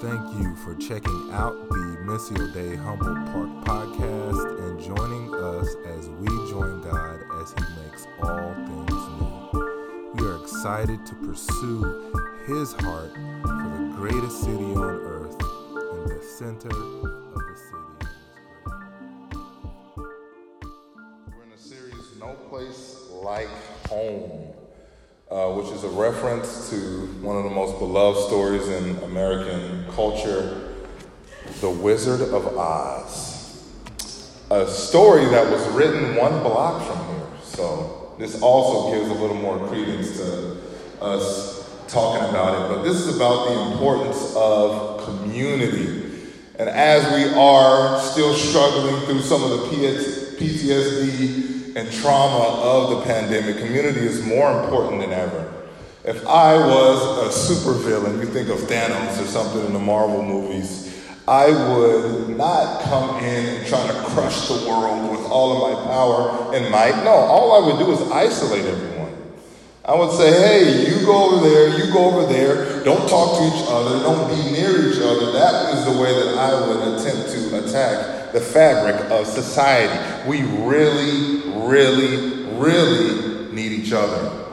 Thank you for checking out the Missio Dei Humboldt Park podcast and joining us as we join God as He makes all things new. We are excited to pursue His heart for the greatest city on earth in the center of the city. We're in a series, No Place Like Home uh, which is a reference to one of the most beloved stories in American culture, The Wizard of Oz. A story that was written one block from here. So this also gives a little more credence to us talking about it. But this is about the importance of community. And as we are still struggling through some of the PTSD and trauma of the pandemic, community is more important than ever. If I was a supervillain, you think of Thanos or something in the Marvel movies, I would not come in and try to crush the world with all of my power and might. No, all I would do is isolate everyone. I would say, hey, you go over there, you go over there, don't talk to each other, don't be near each other. That is the way that I would attempt to attack the fabric of society. We really, really, really need each other.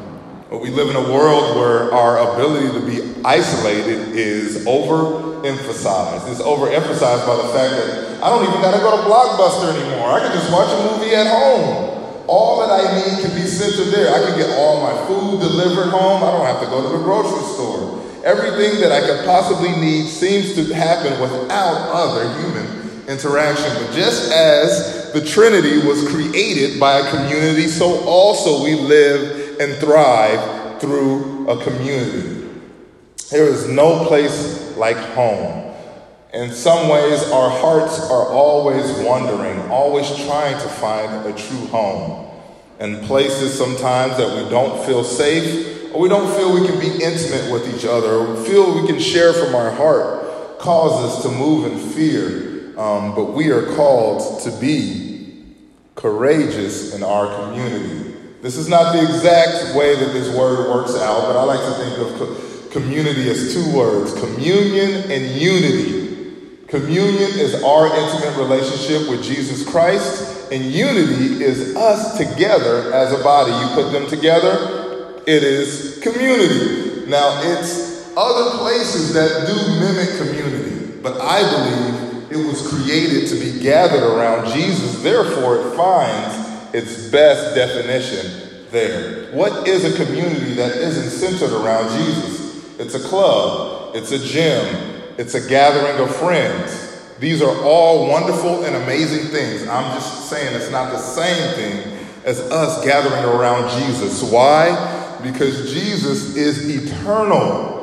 But we live in a world where our ability to be isolated is overemphasized. It's overemphasized by the fact that I don't even got to go to Blockbuster anymore. I can just watch a movie at home. All that I need can be sent to there. I can get all my food delivered home. I don't have to go to the grocery store. Everything that I could possibly need seems to happen without other human interaction. But just as the Trinity was created by a community, so also we live and thrive through a community. There is no place like home. In some ways, our hearts are always wondering, always trying to find a true home. And places sometimes that we don't feel safe, or we don't feel we can be intimate with each other, or feel we can share from our heart, cause us to move in fear. Um, but we are called to be courageous in our community. This is not the exact way that this word works out, but I like to think of co- community as two words communion and unity. Communion is our intimate relationship with Jesus Christ, and unity is us together as a body. You put them together, it is community. Now, it's other places that do mimic community, but I believe it was created to be gathered around Jesus, therefore, it finds its best definition there. What is a community that isn't centered around Jesus? It's a club, it's a gym, it's a gathering of friends. These are all wonderful and amazing things. I'm just saying it's not the same thing as us gathering around Jesus. Why? Because Jesus is eternal,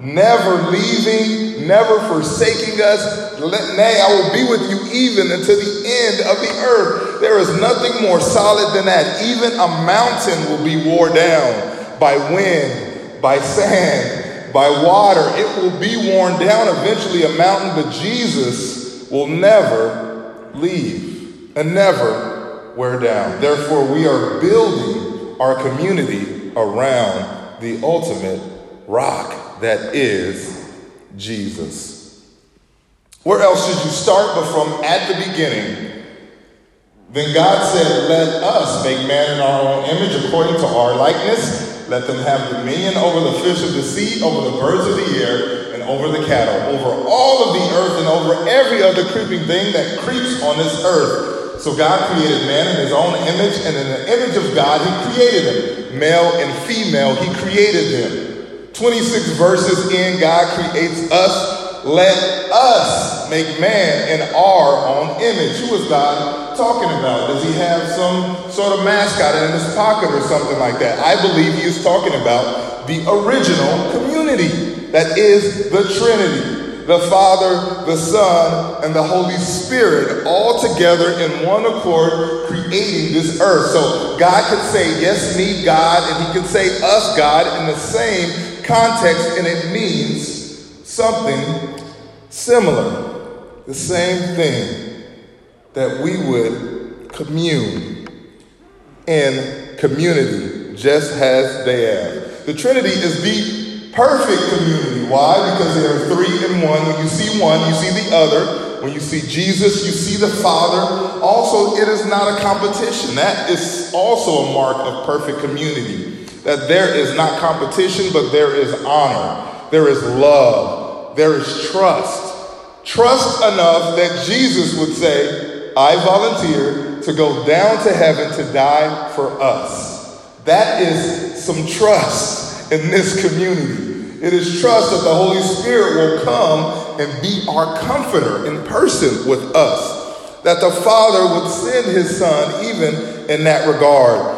never leaving, never forsaking us. Nay, I will be with you even until the end of the earth. There is nothing more solid than that. Even a mountain will be worn down by wind, by sand, by water. It will be worn down eventually, a mountain, but Jesus will never leave and never wear down. Therefore, we are building our community around the ultimate rock that is Jesus. Where else should you start but from at the beginning? Then God said, Let us make man in our own image according to our likeness let them have dominion over the fish of the sea, over the birds of the air, and over the cattle, over all of the earth, and over every other creeping thing that creeps on this earth. So God created man in his own image, and in the image of God, he created him. Male and female, he created them. 26 verses in, God creates us let us make man in our own image. Who is God talking about? Does he have some sort of mascot in his pocket or something like that? I believe he is talking about the original community that is the Trinity the Father, the Son, and the Holy Spirit all together in one accord creating this earth. So God could say, Yes, me, God, and He can say, Us, God, in the same context, and it means something Similar, the same thing that we would commune in community, just as they have. The Trinity is the perfect community. Why? Because they are three in one. When you see one, you see the other. When you see Jesus, you see the Father. Also, it is not a competition. That is also a mark of perfect community. That there is not competition, but there is honor, there is love, there is trust. Trust enough that Jesus would say, I volunteer to go down to heaven to die for us. That is some trust in this community. It is trust that the Holy Spirit will come and be our comforter in person with us. That the Father would send his Son even in that regard.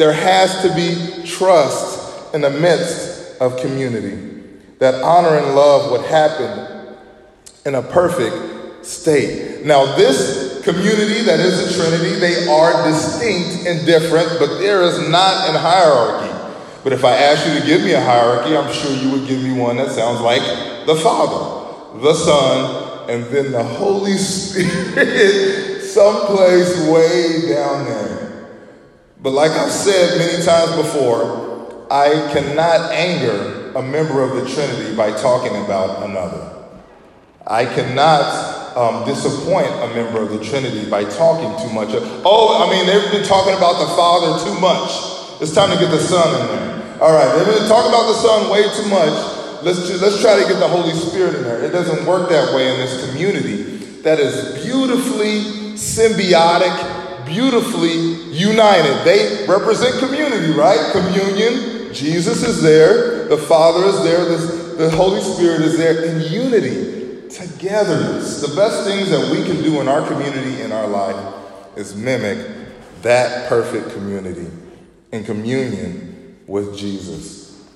There has to be trust in the midst of community. That honor and love would happen in a perfect state. Now, this community that is the Trinity, they are distinct and different, but there is not an hierarchy. But if I asked you to give me a hierarchy, I'm sure you would give me one that sounds like the Father, the Son, and then the Holy Spirit someplace way down there. But like I've said many times before, I cannot anger a member of the Trinity by talking about another. I cannot um, disappoint a member of the Trinity by talking too much. Oh, I mean, they've been talking about the Father too much. It's time to get the Son in there. All right, they've been talking about the Son way too much. Let's, let's try to get the Holy Spirit in there. It doesn't work that way in this community that is beautifully symbiotic, beautifully united. They represent community, right? Communion. Jesus is there, the Father is there, the, the Holy Spirit is there in unity, togetherness. The best things that we can do in our community, in our life, is mimic that perfect community in communion with Jesus.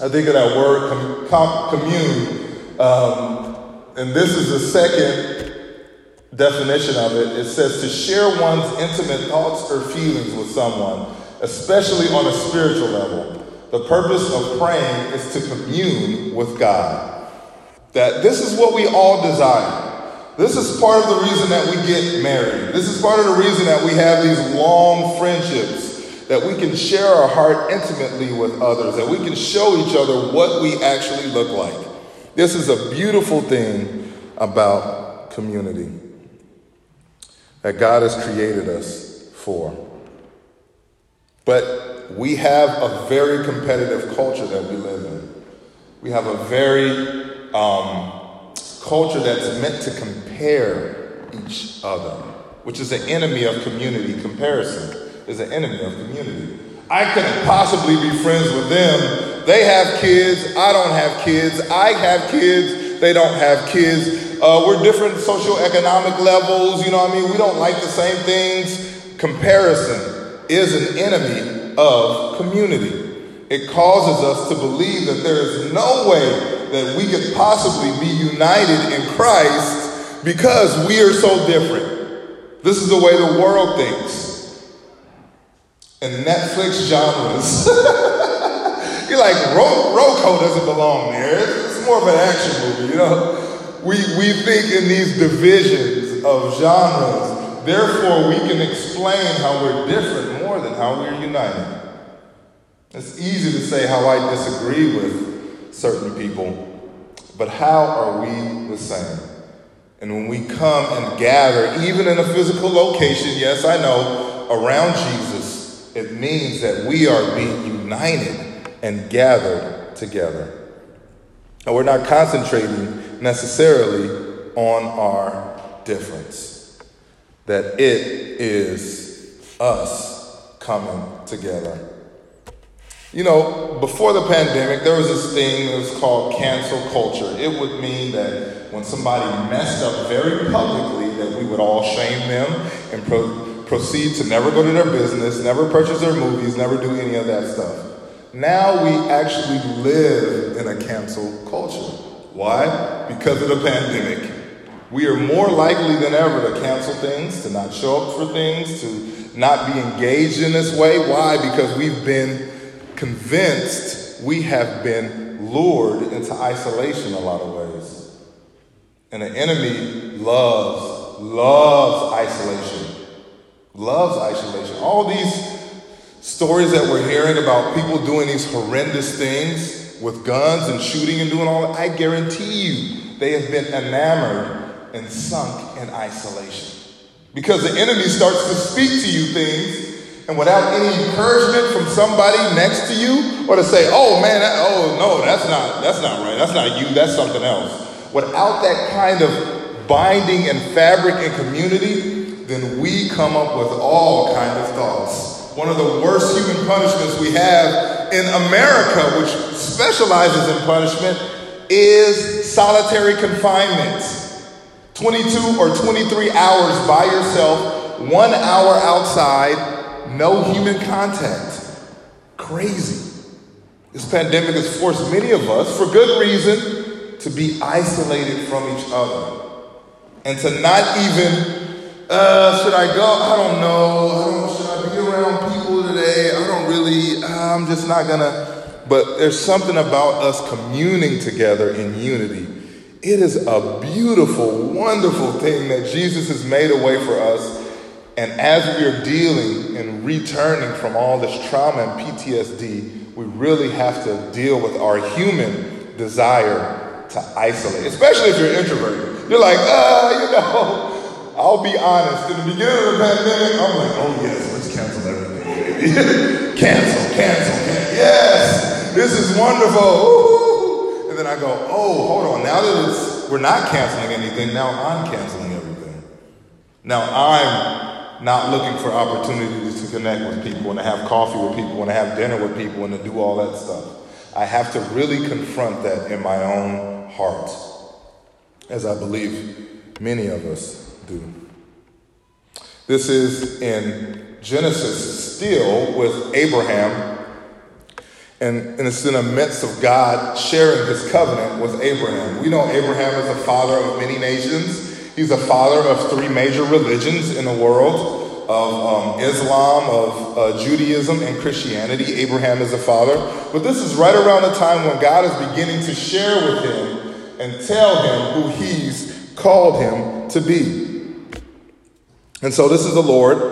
I think of that word com- com- commune, um, and this is the second definition of it. It says to share one's intimate thoughts or feelings with someone, especially on a spiritual level. The purpose of praying is to commune with God. That this is what we all desire. This is part of the reason that we get married. This is part of the reason that we have these long friendships that we can share our heart intimately with others, that we can show each other what we actually look like. This is a beautiful thing about community that God has created us for. But we have a very competitive culture that we live in. We have a very um, culture that's meant to compare each other, which is an enemy of community comparison is an enemy of community. I couldn't possibly be friends with them. They have kids. I don't have kids. I have kids. They don't have kids. Uh, we're different socioeconomic levels. You know what I mean? We don't like the same things. Comparison is an enemy of community. It causes us to believe that there is no way that we could possibly be united in Christ because we are so different. This is the way the world thinks and Netflix genres. You're like, Ro- Roko doesn't belong there. More of an action movie, you know? We, we think in these divisions of genres. Therefore, we can explain how we're different more than how we're united. It's easy to say how I disagree with certain people, but how are we the same? And when we come and gather, even in a physical location, yes, I know, around Jesus, it means that we are being united and gathered together. And we're not concentrating necessarily on our difference, that it is us coming together. You know, before the pandemic, there was this thing that was called cancel culture. It would mean that when somebody messed up very publicly, that we would all shame them and pro- proceed to never go to their business, never purchase their movies, never do any of that stuff. Now we actually live in a cancel culture. Why? Because of the pandemic. We are more likely than ever to cancel things, to not show up for things, to not be engaged in this way. Why? Because we've been convinced we have been lured into isolation a lot of ways. And the enemy loves, loves isolation loves isolation. All these stories that we're hearing about people doing these horrendous things with guns and shooting and doing all that, I guarantee you they have been enamored and sunk in isolation. Because the enemy starts to speak to you things and without any encouragement from somebody next to you, or to say, "Oh man, that, oh no, that's not that's not right. That's not you. That's something else." Without that kind of binding and fabric and community, then we come up with all kind of thoughts. One of the worst human punishments we have in America, which specializes in punishment, is solitary confinement. 22 or 23 hours by yourself, one hour outside, no human contact. Crazy. This pandemic has forced many of us, for good reason, to be isolated from each other and to not even, uh, should I go? I don't know. I don't, should today? I don't really, I'm just not gonna. But there's something about us communing together in unity. It is a beautiful, wonderful thing that Jesus has made a way for us and as we are dealing and returning from all this trauma and PTSD, we really have to deal with our human desire to isolate, especially if you're introverted. You're like, ah, you know, I'll be honest. In the beginning of the pandemic, I'm like, oh yes, cancel cancel, cancel. Yes, this is wonderful. Ooh. And then I go, oh, hold on. Now that we're not canceling anything, now I'm canceling everything. Now I'm not looking for opportunities to connect with people and to have coffee with people and to have dinner with people and to do all that stuff. I have to really confront that in my own heart, as I believe many of us do. This is in Genesis, still with Abraham, and, and it's in the midst of God sharing his covenant with Abraham. We know Abraham is the father of many nations. He's a father of three major religions in the world of um, Islam, of uh, Judaism, and Christianity. Abraham is a father. But this is right around the time when God is beginning to share with him and tell him who he's called him to be. And so this is the Lord.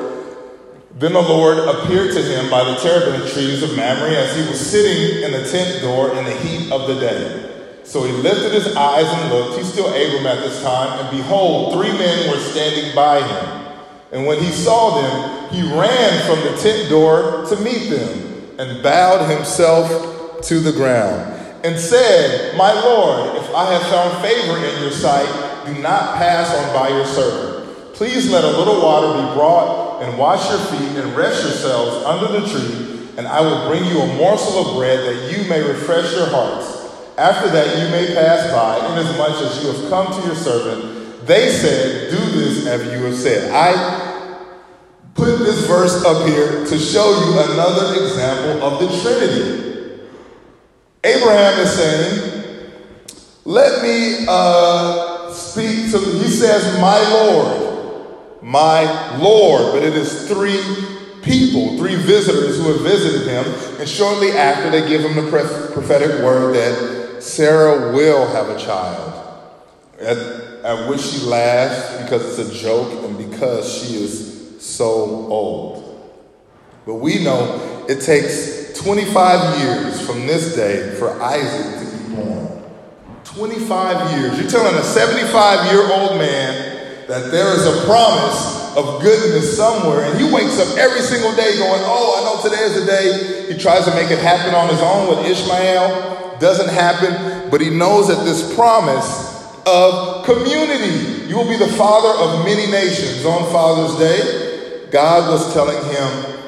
Then the Lord appeared to him by the terebinth trees of Mamre as he was sitting in the tent door in the heat of the day. So he lifted his eyes and looked. He's still Abram at this time. And behold, three men were standing by him. And when he saw them, he ran from the tent door to meet them and bowed himself to the ground and said, My Lord, if I have found favor in your sight, do not pass on by your servant. Please let a little water be brought and wash your feet and rest yourselves under the tree, and I will bring you a morsel of bread that you may refresh your hearts. After that, you may pass by, inasmuch as you have come to your servant. They said, Do this as you have said. I put this verse up here to show you another example of the Trinity. Abraham is saying, Let me uh, speak to, he says, My Lord, my Lord, but it is three people, three visitors who have visited him, and shortly after they give him the prophetic word that Sarah will have a child. At, at which she laughs because it's a joke and because she is so old. But we know it takes 25 years from this day for Isaac to be born. 25 years. You're telling a 75 year old man that there is a promise of goodness somewhere, and he wakes up every single day going, Oh, I know today is the day. He tries to make it happen on his own with Ishmael doesn't happen, but he knows that this promise of community, you will be the father of many nations. On Father's Day, God was telling him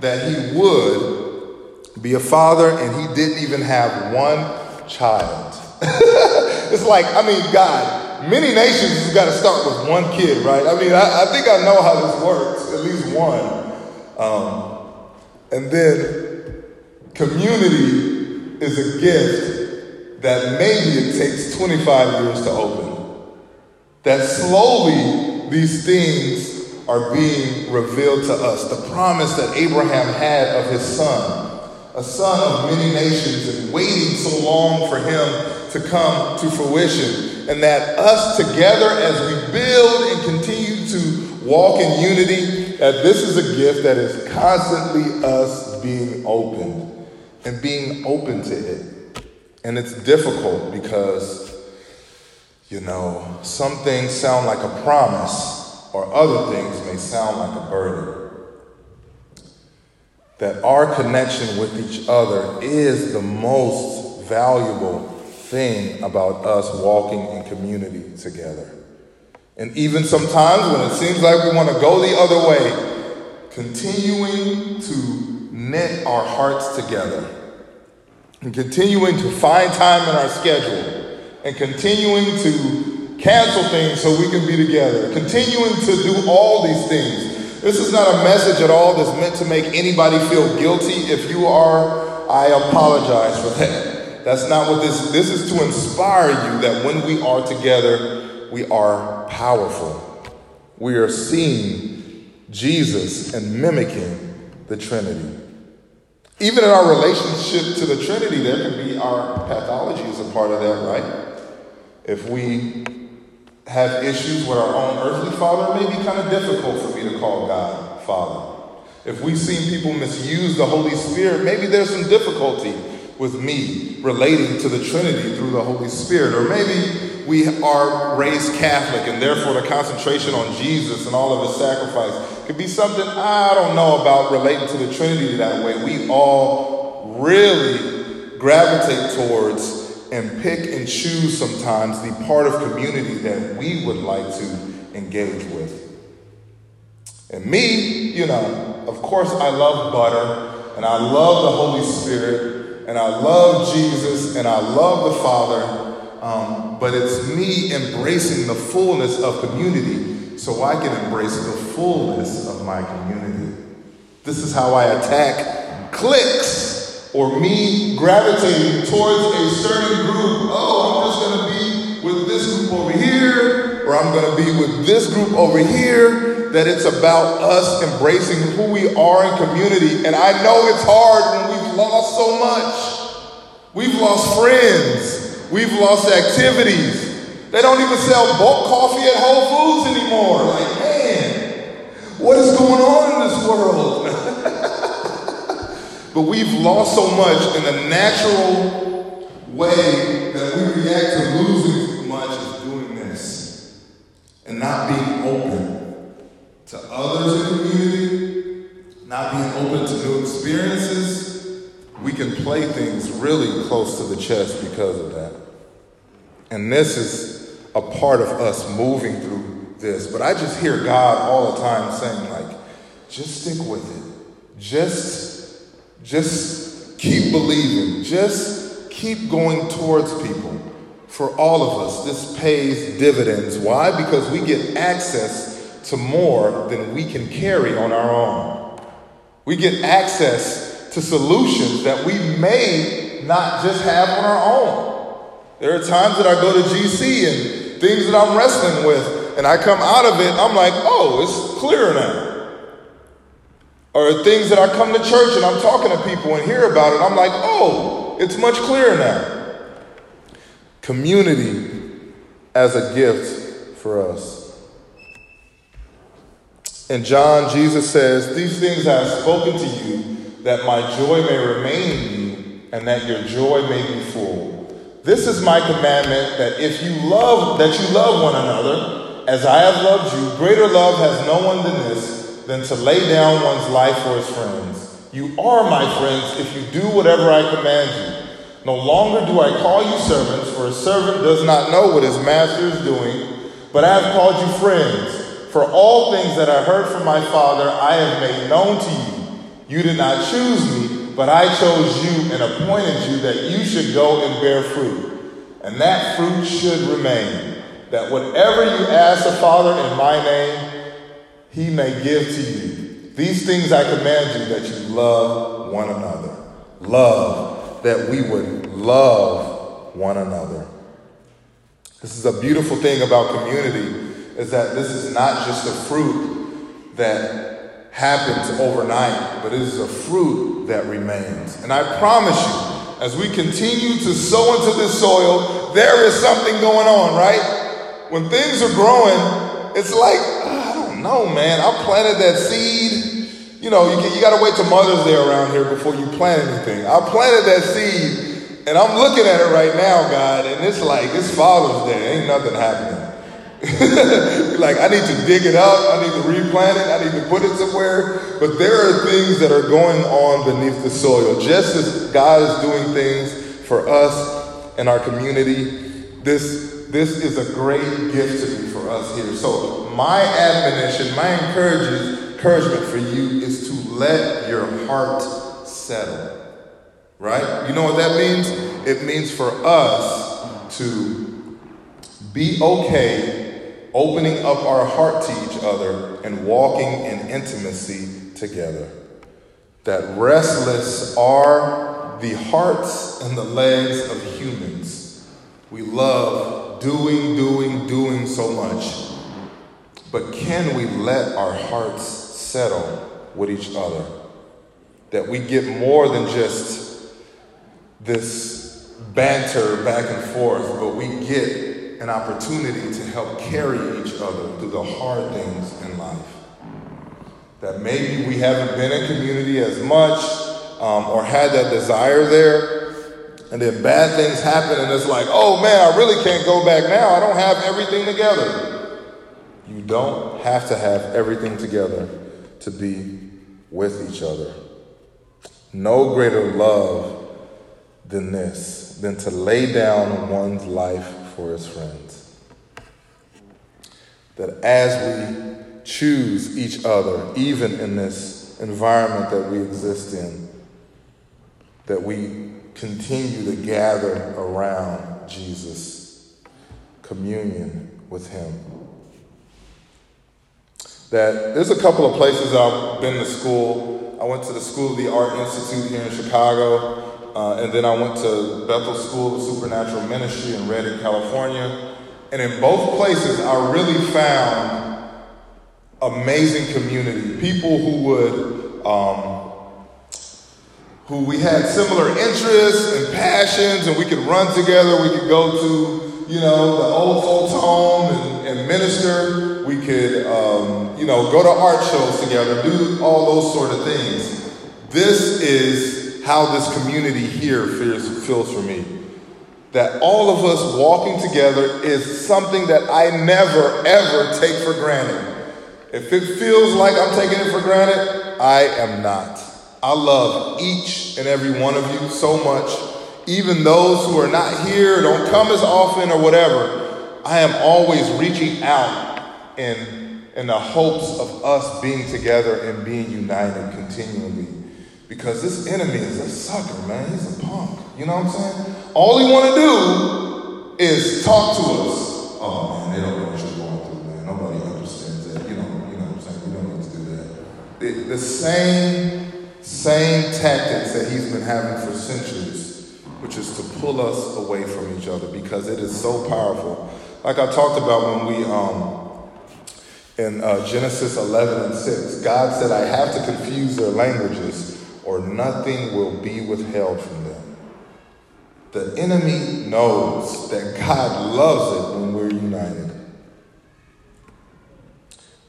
that he would be a father, and he didn't even have one child. it's like, I mean, God, many nations has got to start with one kid, right? I mean, I, I, think I know how this works, at least one. Um, and then community is a gift that maybe it takes 25 years to open. That slowly these things are being revealed to us. The promise that Abraham had of his son, a son of many nations, and waiting so long for him to come to fruition. And that us together, as we build and continue to walk in unity, that this is a gift that is constantly us being open and being open to it. And it's difficult because You know, some things sound like a promise, or other things may sound like a burden. That our connection with each other is the most valuable thing about us walking in community together. And even sometimes when it seems like we want to go the other way, continuing to knit our hearts together and continuing to find time in our schedule and continuing to cancel things so we can be together, continuing to do all these things. This is not a message at all that's meant to make anybody feel guilty. If you are, I apologize for that. That's not what this this is to inspire you that when we are together, we are powerful. We are seeing Jesus and mimicking the Trinity. Even in our relationship to the Trinity, there can be our pathology as a part of that, right? If we have issues with our own earthly father, it may be kind of difficult for me to call God Father. If we've seen people misuse the Holy Spirit, maybe there's some difficulty with me relating to the Trinity through the Holy Spirit. Or maybe we are raised Catholic and therefore the concentration on Jesus and all of his sacrifice could be something I don't know about relating to the Trinity that way. We all really gravitate towards and pick and choose sometimes the part of community that we would like to engage with. And me, you know, of course, I love butter and I love the Holy Spirit and I love Jesus and I love the Father, um, but it's me embracing the fullness of community so I can embrace the fullness of my community. This is how I attack cliques or me gravitating towards a certain group. Oh, I'm just going to be with this group over here, or I'm going to be with this group over here. That it's about us embracing who we are in community. And I know it's hard when we've lost so much. We've lost friends, we've lost activities. They don't even sell bulk coffee at Whole Foods anymore. Like, man, what is going on in this world? but we've lost so much in the natural way that we react to losing much is doing this and not being open to others in the community, not being open to new experiences. We can play things really close to the chest because of that. And this is a part of us moving through this. But I just hear God all the time saying, like, just stick with it. Just, just keep believing. Just keep going towards people. For all of us, this pays dividends. Why? Because we get access to more than we can carry on our own. We get access to solutions that we may not just have on our own. There are times that I go to GC and things that I'm wrestling with, and I come out of it, I'm like, oh, it's clearer now. Or things that I come to church and I'm talking to people and hear about it, I'm like, oh, it's much clearer now. Community as a gift for us. In John, Jesus says, These things I have spoken to you, that my joy may remain in you, and that your joy may be full. This is my commandment that if you love that you love one another as I have loved you, greater love has no one than this than to lay down one's life for his friends. You are my friends if you do whatever I command you. No longer do I call you servants, for a servant does not know what his master is doing, but I have called you friends. For all things that I heard from my Father I have made known to you. You did not choose me but I chose you and appointed you that you should go and bear fruit. And that fruit should remain. That whatever you ask the Father in my name, he may give to you. These things I command you that you love one another. Love, that we would love one another. This is a beautiful thing about community is that this is not just a fruit that happens overnight, but it is a fruit that remains. And I promise you, as we continue to sow into this soil, there is something going on, right? When things are growing, it's like, ah, I don't know, man. I planted that seed. You know, you, you got to wait till Mother's Day around here before you plant anything. I planted that seed And I'm looking at it right now, God, and it's like, it's Father's Day. Ain't nothing happening. like, I need to dig it up. I need to replant it. I need to put it somewhere. But there are things that are going on beneath the soil. Just as God is doing things for us and our community, this, this is a great gift to be for us here. So, my admonition, my encouragement for you is to let your heart settle. Right? You know what that means? It means for us to be okay opening up our heart to each other and walking in intimacy together. That restless are the hearts and the legs of humans. We love doing, doing, doing so much. But can we let our hearts settle with each other? That we get more than just this banter back and forth, but we get an opportunity to help carry each other through the hard things in life. That maybe we haven't been in community as much um, or had that desire there, and then bad things happen, and it's like, oh man, I really can't go back now. I don't have everything together. You don't have to have everything together to be with each other. No greater love than this, than to lay down one's life for his friends. That as we choose each other, even in this environment that we exist in, that we continue to gather around Jesus, communion with him. That there's a couple of places I've been to school. I went to the School of the Art Institute here in Chicago. Uh, and then I went to Bethel School of Supernatural Ministry in Redding, California. And in both places, I really found amazing community. People who would, um, who we had similar interests and passions, and we could run together. We could go to, you know, the old folks' home and, and minister. We could, um, you know, go to art shows together, do all those sort of things. This is how this community here feels, feels for me. That all of us walking together is something that I never, ever take for granted. If it feels like I'm taking it for granted, I am not. I love each and every one of you so much. Even those who are not here, don't come as often or whatever, I am always reaching out in, in the hopes of us being together and being united continually. Because this enemy is a sucker, man. He's a punk. You know what I'm saying? All he want to do is talk to us. Oh man, they don't know what you're going through, man. Nobody understands that. You know, you know what I'm saying? We don't need to do that. The same, same tactics that he's been having for centuries, which is to pull us away from each other because it is so powerful. Like I talked about when we um, in uh, Genesis 11 and 6, God said, I have to confuse their languages or nothing will be withheld from them. The enemy knows that God loves it when we're united.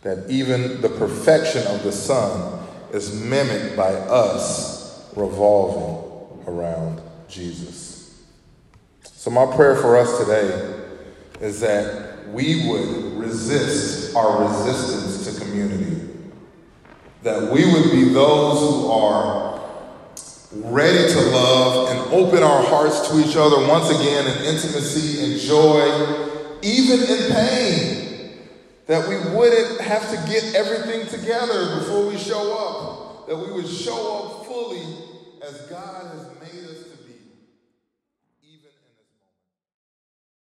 That even the perfection of the Son is mimicked by us revolving around Jesus. So, my prayer for us today is that we would resist our resistance to community. That we would be those who are ready to love and open our hearts to each other once again in intimacy and joy, even in pain. That we wouldn't have to get everything together before we show up. That we would show up fully as God has made us